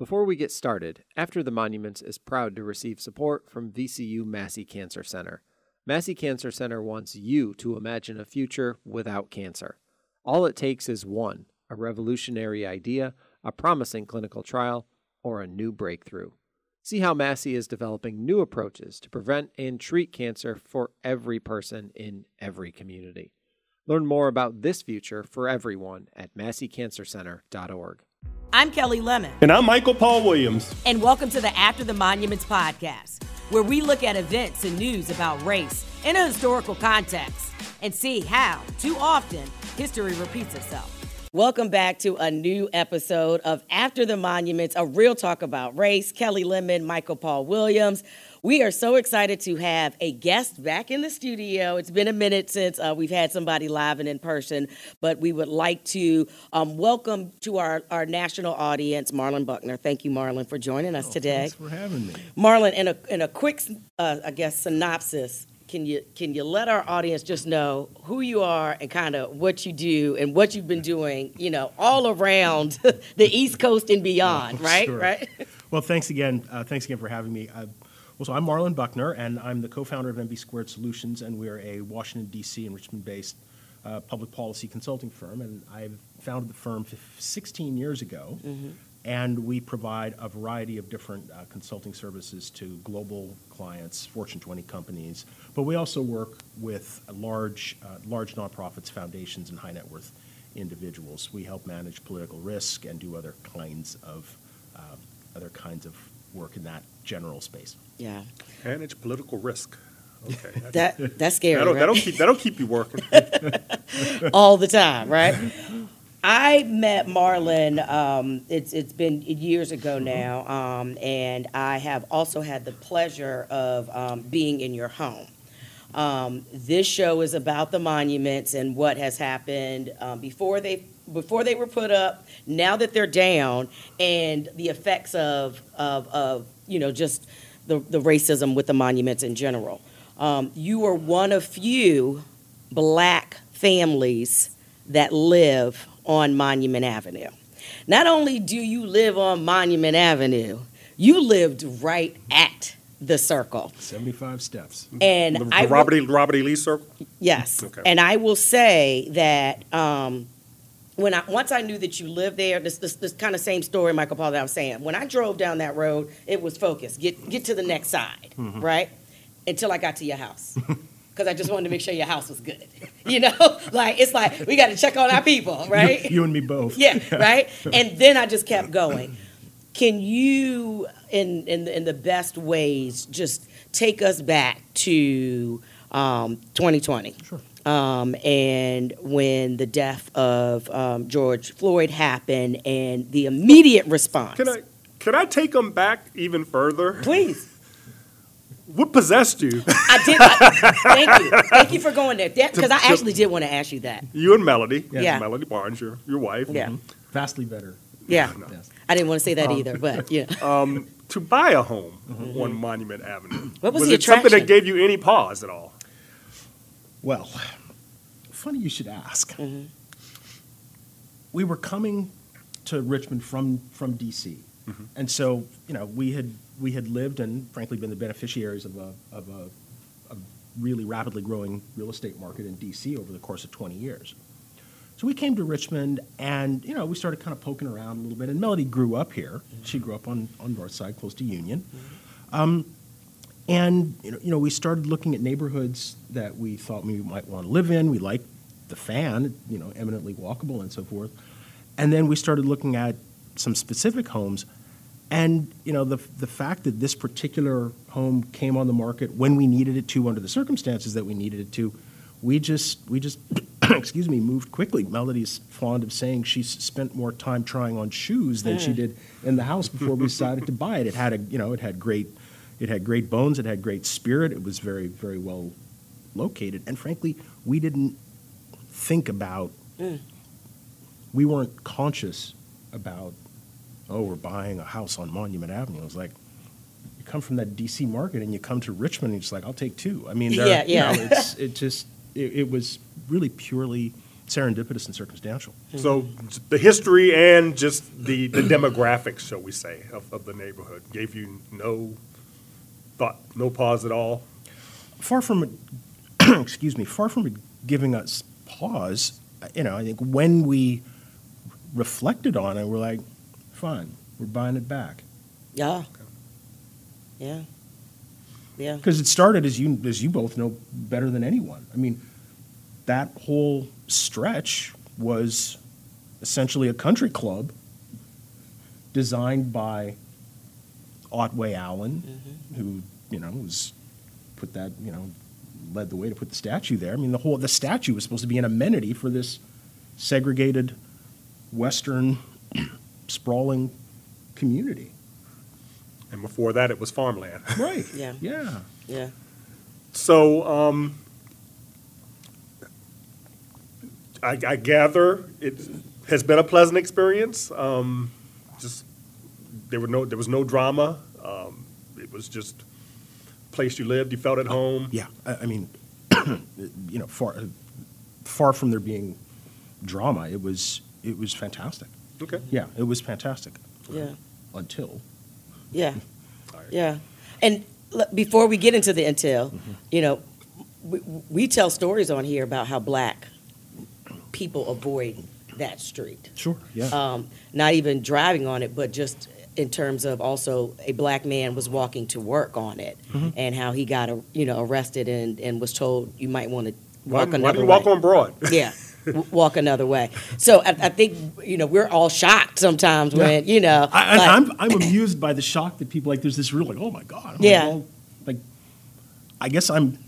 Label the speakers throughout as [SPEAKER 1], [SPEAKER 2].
[SPEAKER 1] Before we get started, After the Monuments is proud to receive support from VCU Massey Cancer Center. Massey Cancer Center wants you to imagine a future without cancer. All it takes is one a revolutionary idea, a promising clinical trial, or a new breakthrough. See how Massey is developing new approaches to prevent and treat cancer for every person in every community. Learn more about this future for everyone at masseycancercenter.org.
[SPEAKER 2] I'm Kelli Lemon.
[SPEAKER 3] And I'm Michael Paul Williams.
[SPEAKER 2] And welcome to the After the Monuments podcast, where we look at events and news about race in a historical context and see how, too often, history repeats itself. Welcome back to a new episode of After the Monuments, a real talk about race. Kelli Lemon, Michael Paul Williams. We are so excited to have a guest back in the studio. It's been a minute since uh, we've had somebody live and in person, but we would like to um, welcome to our, our national audience Marland Buckner. Thank you, Marland, for joining us
[SPEAKER 3] oh,
[SPEAKER 2] today.
[SPEAKER 3] Thanks for having me.
[SPEAKER 2] Marland, in a, in a quick, uh, I guess, synopsis, can you can you let our audience just know who you are and kind of what you do and what you've been doing, you know, all around the East Coast and beyond,
[SPEAKER 3] oh,
[SPEAKER 2] right?
[SPEAKER 3] Sure.
[SPEAKER 2] Right.
[SPEAKER 3] Well, thanks again. Uh, thanks again for having me. Uh, well, so I'm Marland Buckner, and I'm the co-founder of MB Squared Solutions, and we're a Washington D.C. and Richmond-based uh, public policy consulting firm. And I founded the firm 16 years ago. Mm-hmm and we provide a variety of different uh, consulting services to global clients, Fortune 20 companies, but we also work with large, uh, large nonprofits, foundations, and high net worth individuals. We help manage political risk and do other kinds of uh, other kinds of work in that general space.
[SPEAKER 2] Yeah,
[SPEAKER 4] manage political risk. Okay,
[SPEAKER 2] that that's scary.
[SPEAKER 4] That'll,
[SPEAKER 2] right?
[SPEAKER 4] that'll keep that'll keep you working
[SPEAKER 2] all the time, right? I met Marland. Um, it's it's been years ago mm-hmm. now, um, and I have also had the pleasure of um, being in your home. Um, this show is about the monuments and what has happened um, before they before they were put up, now that they're down, and the effects of of, of you know just the the racism with the monuments in general. Um, you are one of few black families that live on Monument Avenue. Not only do you live on Monument Avenue, you lived right at the circle.
[SPEAKER 3] 75 steps.
[SPEAKER 2] And
[SPEAKER 4] the, the
[SPEAKER 2] I
[SPEAKER 4] Robert, e, Robert E. Lee Circle?
[SPEAKER 2] Yes. Okay. And I will say that um, when I once I knew that you lived there, this, this, this kind of same story, Michael Paul, that I was saying. When I drove down that road, it was focused. Get get to the next side, mm-hmm. right? Until I got to your house. because I just wanted to make sure your house was good. You know, like it's like we got to check on our people, right?
[SPEAKER 3] You, you and me both.
[SPEAKER 2] Yeah, yeah, right. And then I just kept going. Can you, in in the, in the best ways, just take us back to um, 2020?
[SPEAKER 3] Sure.
[SPEAKER 2] Um, and when the death of um, George Floyd happened, and the immediate response.
[SPEAKER 4] Can I can I take them back even further?
[SPEAKER 2] Please.
[SPEAKER 4] What possessed you?
[SPEAKER 2] I did. I, thank you. Thank you for going there. Because I actually did want to ask you that.
[SPEAKER 4] You and Melody.
[SPEAKER 2] Yeah. yeah.
[SPEAKER 4] Melody Barnes, your, your wife.
[SPEAKER 2] Yeah. Mm-hmm.
[SPEAKER 3] Vastly better.
[SPEAKER 2] Yeah. No. Yes. I didn't want to say that um, either, but yeah.
[SPEAKER 4] Um, to buy a home mm-hmm. on Monument Avenue.
[SPEAKER 2] What was,
[SPEAKER 4] was
[SPEAKER 2] the
[SPEAKER 4] it
[SPEAKER 2] attraction?
[SPEAKER 4] something that gave you any pause at all?
[SPEAKER 3] Well, funny you should ask. Mm-hmm. We were coming to Richmond from, from D.C., mm-hmm. and so, you know, we had we had lived and frankly been the beneficiaries of a, of a, a really rapidly growing real estate market in DC over the course of 20 years. So we came to Richmond and, you know, we started kind of poking around a little bit. And Melody grew up here. Mm-hmm. She grew up on, on North Side, close to Union. Mm-hmm. Um, and, you know, you know, we started looking at neighborhoods that we thought we might want to live in. We liked the fan, you know, eminently walkable and so forth. And then we started looking at some specific homes and you know the the fact that this particular home came on the market when we needed it to, under the circumstances that we needed it to, we just we just excuse me moved quickly. Melody's fond of saying she spent more time trying on shoes than she did in the house before we decided to buy it. It had a you know it had great it had great bones. It had great spirit. It was very very well located, and frankly, we didn't think about. Mm. We weren't conscious about oh, we're buying a house on Monument Avenue. It was like, you come from that D.C. market and you come to Richmond, and you're just like, I'll take two. I mean,
[SPEAKER 2] yeah, yeah.
[SPEAKER 3] You know, it's, it just, it, it, was really purely serendipitous and circumstantial.
[SPEAKER 4] So the history and just the, the demographics, shall we say, of, of the neighborhood gave you no thought, no pause at all?
[SPEAKER 3] Far from it, excuse me, far from it giving us pause, you know, I think when we reflected on it, we're like, fine, we're buying it back.
[SPEAKER 2] Yeah. Yeah. Yeah.
[SPEAKER 3] Because it started, as you, as you both know better than anyone. I mean, that whole stretch was essentially a country club designed by Otway Allen, who, you know, was put that, you know, led the way to put the statue there. I mean, the whole, the statue was supposed to be an amenity for this segregated Western sprawling community.
[SPEAKER 4] And before that, it was farmland.
[SPEAKER 3] Right.
[SPEAKER 2] Yeah.
[SPEAKER 3] Yeah.
[SPEAKER 2] Yeah.
[SPEAKER 4] So, um, I, I gather it has been a pleasant experience. Um, just there were no there was no drama. Um, it was just a place you lived. You felt at home.
[SPEAKER 3] Yeah, I, I mean, you know, far far from there being drama, it was it was fantastic.
[SPEAKER 4] Okay.
[SPEAKER 3] Yeah, it was fantastic.
[SPEAKER 2] Yeah.
[SPEAKER 3] Until
[SPEAKER 2] Yeah.
[SPEAKER 4] All right.
[SPEAKER 2] Yeah. And l- before we get into the intel, you know, we, we tell stories on here about how black people avoid that street.
[SPEAKER 3] sure, yeah,
[SPEAKER 2] Um, not even driving on it, but just in terms of also a black man was walking to work on it and how he got, a, you know, arrested and, and was told you might want to walk
[SPEAKER 4] why
[SPEAKER 2] another
[SPEAKER 4] you
[SPEAKER 2] way.
[SPEAKER 4] walk on Broad?
[SPEAKER 2] Yeah, w- walk another way. So I, I think you know we're all shocked sometimes when you know.
[SPEAKER 3] I,
[SPEAKER 2] like-
[SPEAKER 3] and I'm I'm amused by the shock that people like. There's this real like, oh my god, I'm like,
[SPEAKER 2] Yeah.
[SPEAKER 3] well, like, I guess I'm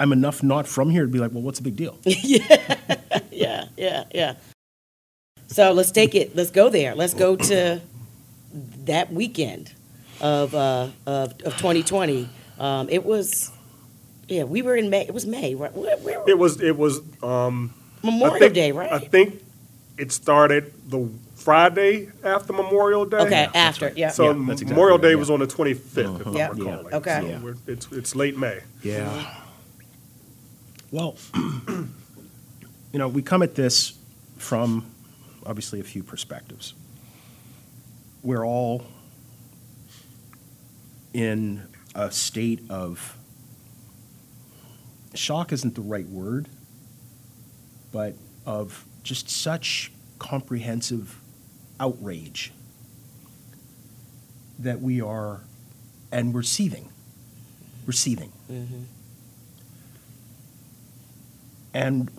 [SPEAKER 3] I'm enough not from here to be like, well, what's the big deal?
[SPEAKER 2] yeah, yeah, yeah. Yeah. So let's take it. Let's go there. Let's go to that weekend of uh, of, of 2020. Um, it was, yeah, we were in May. It was May, right? Where, where,
[SPEAKER 4] It was it was um,
[SPEAKER 2] Memorial
[SPEAKER 4] think-
[SPEAKER 2] Day, right?
[SPEAKER 4] I think it started the Friday after Memorial Day.
[SPEAKER 2] Okay, after, yeah.
[SPEAKER 4] So
[SPEAKER 3] Yeah, exactly
[SPEAKER 4] Memorial
[SPEAKER 3] right,
[SPEAKER 4] Day
[SPEAKER 3] yeah.
[SPEAKER 4] was on the 25th, if I'm
[SPEAKER 2] Yeah.
[SPEAKER 4] recalling.
[SPEAKER 2] Yeah, okay.
[SPEAKER 4] So
[SPEAKER 3] Yeah.
[SPEAKER 4] we're- it's it's late May.
[SPEAKER 3] Yeah. Well, you know, we come at this from obviously a few perspectives. We're all in a state of shock isn't the right word, but of just such comprehensive outrage that we are, and we're seething. We're seething.
[SPEAKER 2] Mhm.
[SPEAKER 3] And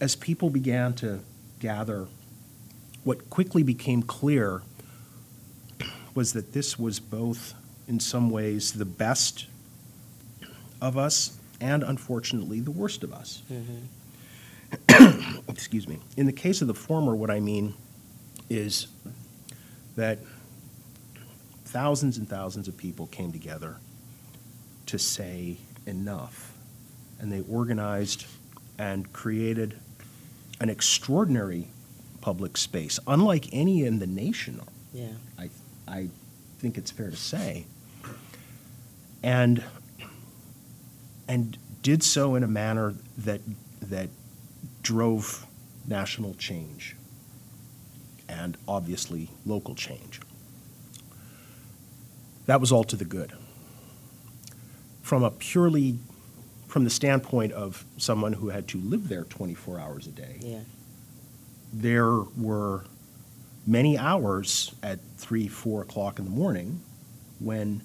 [SPEAKER 3] as people began to gather, what quickly became clear was that this was both, in some ways, the best of us and, unfortunately, the worst of us. Mm-hmm. Excuse me. In the case of the former, what I mean is that thousands and thousands of people came together to say enough. And they organized and created an extraordinary public space, unlike any in the nation,
[SPEAKER 2] Yeah,
[SPEAKER 3] I, I think it's fair to say. And, and did so in a manner that, that drove national change and obviously local change. That was all to the good. From a purely, from the standpoint of someone who had to live there 24 hours a day,
[SPEAKER 2] yeah,
[SPEAKER 3] there were many hours at three, four o'clock in the morning when,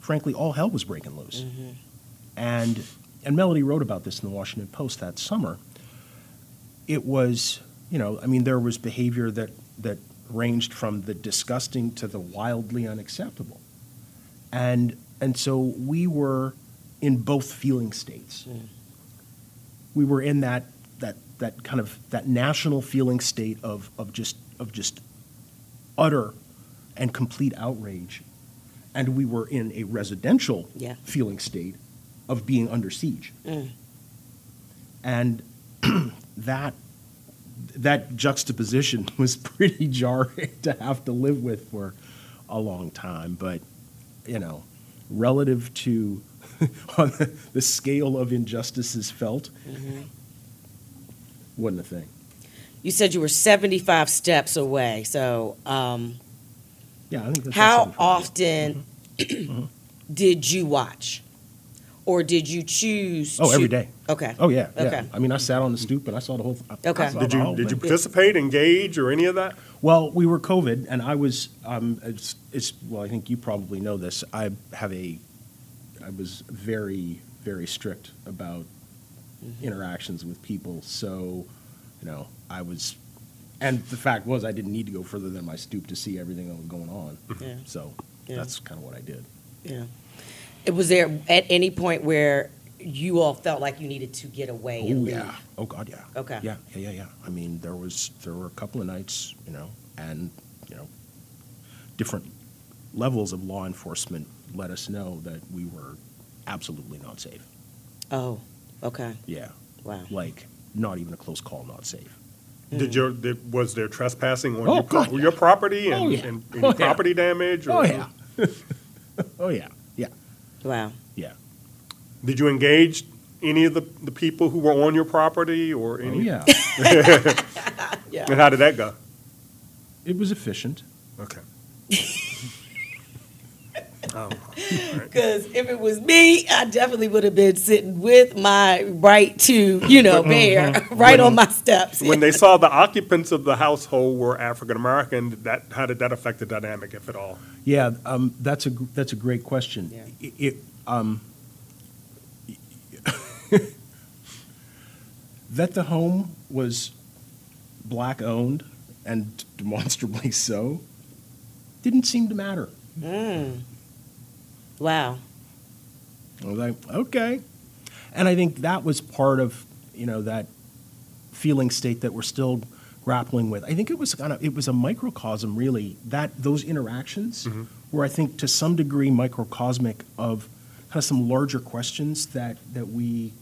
[SPEAKER 3] frankly, all hell was breaking loose. Mm-hmm. And and Melody wrote about this in the Washington Post that summer. It was, you know, I mean, there was behavior that that ranged from the disgusting to the wildly unacceptable, and and so we were in both feeling states. We were in that that that kind of that national feeling state of of just of just utter and complete outrage, and we were in a residential
[SPEAKER 2] Yeah.
[SPEAKER 3] feeling state of being under siege,
[SPEAKER 2] Mm.
[SPEAKER 3] and that that juxtaposition was pretty jarring to have to live with for a long time. But you know, relative to on the, the scale of injustices felt, wasn't a thing.
[SPEAKER 2] You said you were 75 steps away. So, um,
[SPEAKER 3] Yeah, I think that's
[SPEAKER 2] how often
[SPEAKER 3] Mm-hmm.
[SPEAKER 2] did you watch? Or did you choose
[SPEAKER 3] Oh,
[SPEAKER 2] to-
[SPEAKER 3] every day.
[SPEAKER 2] Okay.
[SPEAKER 3] Oh yeah, yeah.
[SPEAKER 2] Okay.
[SPEAKER 3] I mean, I sat on the stoop and I saw the whole. I- I
[SPEAKER 2] Okay.
[SPEAKER 3] saw
[SPEAKER 4] Did you
[SPEAKER 3] whole
[SPEAKER 4] did you participate, engage, or any of that?
[SPEAKER 3] Well, we were COVID, and I was. Um, it's, it's well, I think you probably know this. I have a. I was very very strict about mm-hmm. interactions with people, so you know I was. And the fact was, I didn't need to go further than my stoop to see everything that was going on. Mm-hmm.
[SPEAKER 2] Yeah.
[SPEAKER 3] So
[SPEAKER 2] Yeah.
[SPEAKER 3] that's kind of what I did.
[SPEAKER 2] Yeah. It was there at any point where you all felt like you needed to get away and
[SPEAKER 3] Oh
[SPEAKER 2] leave?
[SPEAKER 3] yeah. Oh God, yeah.
[SPEAKER 2] Okay.
[SPEAKER 3] Yeah, yeah, yeah, yeah. I mean, there was there were a couple of nights, you know, and you know, different levels of law enforcement let us know that we were absolutely not safe.
[SPEAKER 2] Oh, okay.
[SPEAKER 3] Yeah,
[SPEAKER 2] Wow.
[SPEAKER 3] like not even a close call, not safe.
[SPEAKER 4] Did hmm. your did, was there trespassing on
[SPEAKER 3] Oh,
[SPEAKER 4] your,
[SPEAKER 3] God,
[SPEAKER 4] your property and,
[SPEAKER 3] Oh, yeah.
[SPEAKER 4] and,
[SPEAKER 3] Oh,
[SPEAKER 4] any
[SPEAKER 3] yeah.
[SPEAKER 4] damage? Or,
[SPEAKER 3] Oh yeah. oh yeah. Yeah.
[SPEAKER 2] Wow.
[SPEAKER 3] Yeah.
[SPEAKER 4] Did you engage any of the, the people who were on your property or
[SPEAKER 3] Oh
[SPEAKER 4] any?
[SPEAKER 3] yeah.
[SPEAKER 2] Yeah.
[SPEAKER 4] And how did that go?
[SPEAKER 3] it was efficient.
[SPEAKER 4] Okay.
[SPEAKER 2] Because if it was me, I definitely would have been sitting with my right to, you know, bear right on my steps.
[SPEAKER 4] when they saw the occupants of the household were African American, that how did that affect the dynamic, if at all?
[SPEAKER 3] Yeah, um, that's a that's a great question.
[SPEAKER 2] Yeah.
[SPEAKER 3] It, it, um, that the home was black owned and demonstrably so didn't seem to matter.
[SPEAKER 2] Mm. Wow.
[SPEAKER 3] I was like, okay, and I think that was part of you know that feeling state that we're still grappling with. I think it was kind of it was a microcosm really that those interactions mm-hmm. were I think to some degree microcosmic of kind of some larger questions that that we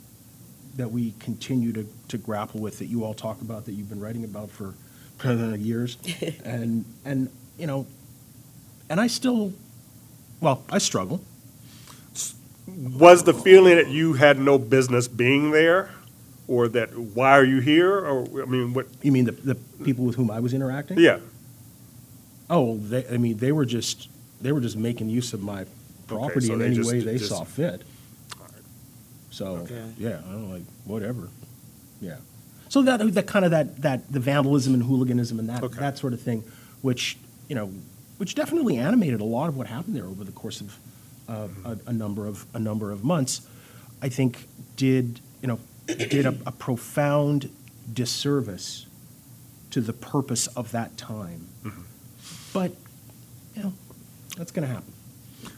[SPEAKER 3] that we continue to, to grapple with that you all talk about that you've been writing about for kind of years and and you know and I still well I struggle
[SPEAKER 4] Was the feeling that you had no business being there, or that why are you here, or I mean, what?
[SPEAKER 3] you mean the, the people with whom I was interacting
[SPEAKER 4] Yeah.
[SPEAKER 3] Oh, they, I mean, they were just they were just making use of my property
[SPEAKER 4] so
[SPEAKER 3] in
[SPEAKER 4] they
[SPEAKER 3] any
[SPEAKER 4] just-
[SPEAKER 3] way they
[SPEAKER 4] just-
[SPEAKER 3] saw fit. So
[SPEAKER 2] Okay.
[SPEAKER 3] yeah, I'm like whatever. Yeah. So that that kind of that that the vandalism and hooliganism and that
[SPEAKER 4] Okay.
[SPEAKER 3] that sort of thing, which you know, which definitely animated a lot of what happened there over the course of uh, a, a number of a number of months, I think did you know did a, a profound disservice to the purpose of that time. But you know, that's going to happen.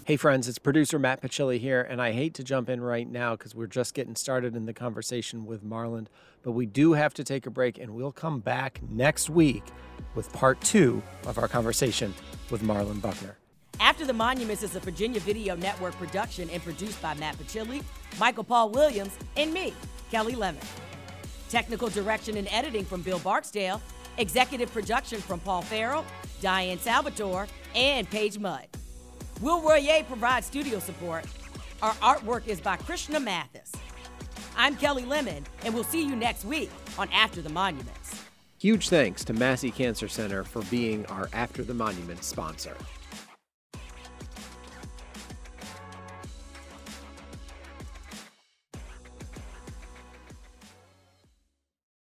[SPEAKER 1] Hey, friends, it's producer Matt Pachilli here, and I hate to jump in right now because we're just getting started in the conversation with Marland, but we do have to take a break, and we'll come back next week with part two of our conversation with Marland Buckner.
[SPEAKER 5] After the Monuments is a Virginia Video Network production and produced by Matt Pachilli, Michael Paul Williams, and me, Kelli Lemon. Technical direction and editing from Bill Barksdale. Executive production from Paul Farrell, Diane Salvatore, and Paige Mudd. Will Royer provides studio support. Our artwork is by Krishna Mathis. I'm Kelli Lemon, and we'll see you next week on After the Monuments.
[SPEAKER 1] Huge thanks to Massey Cancer Center for being our After the Monument sponsor.